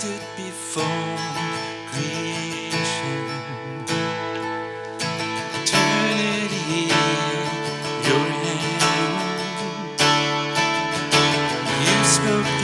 stood before creation. Eternity, in your hand. You spoke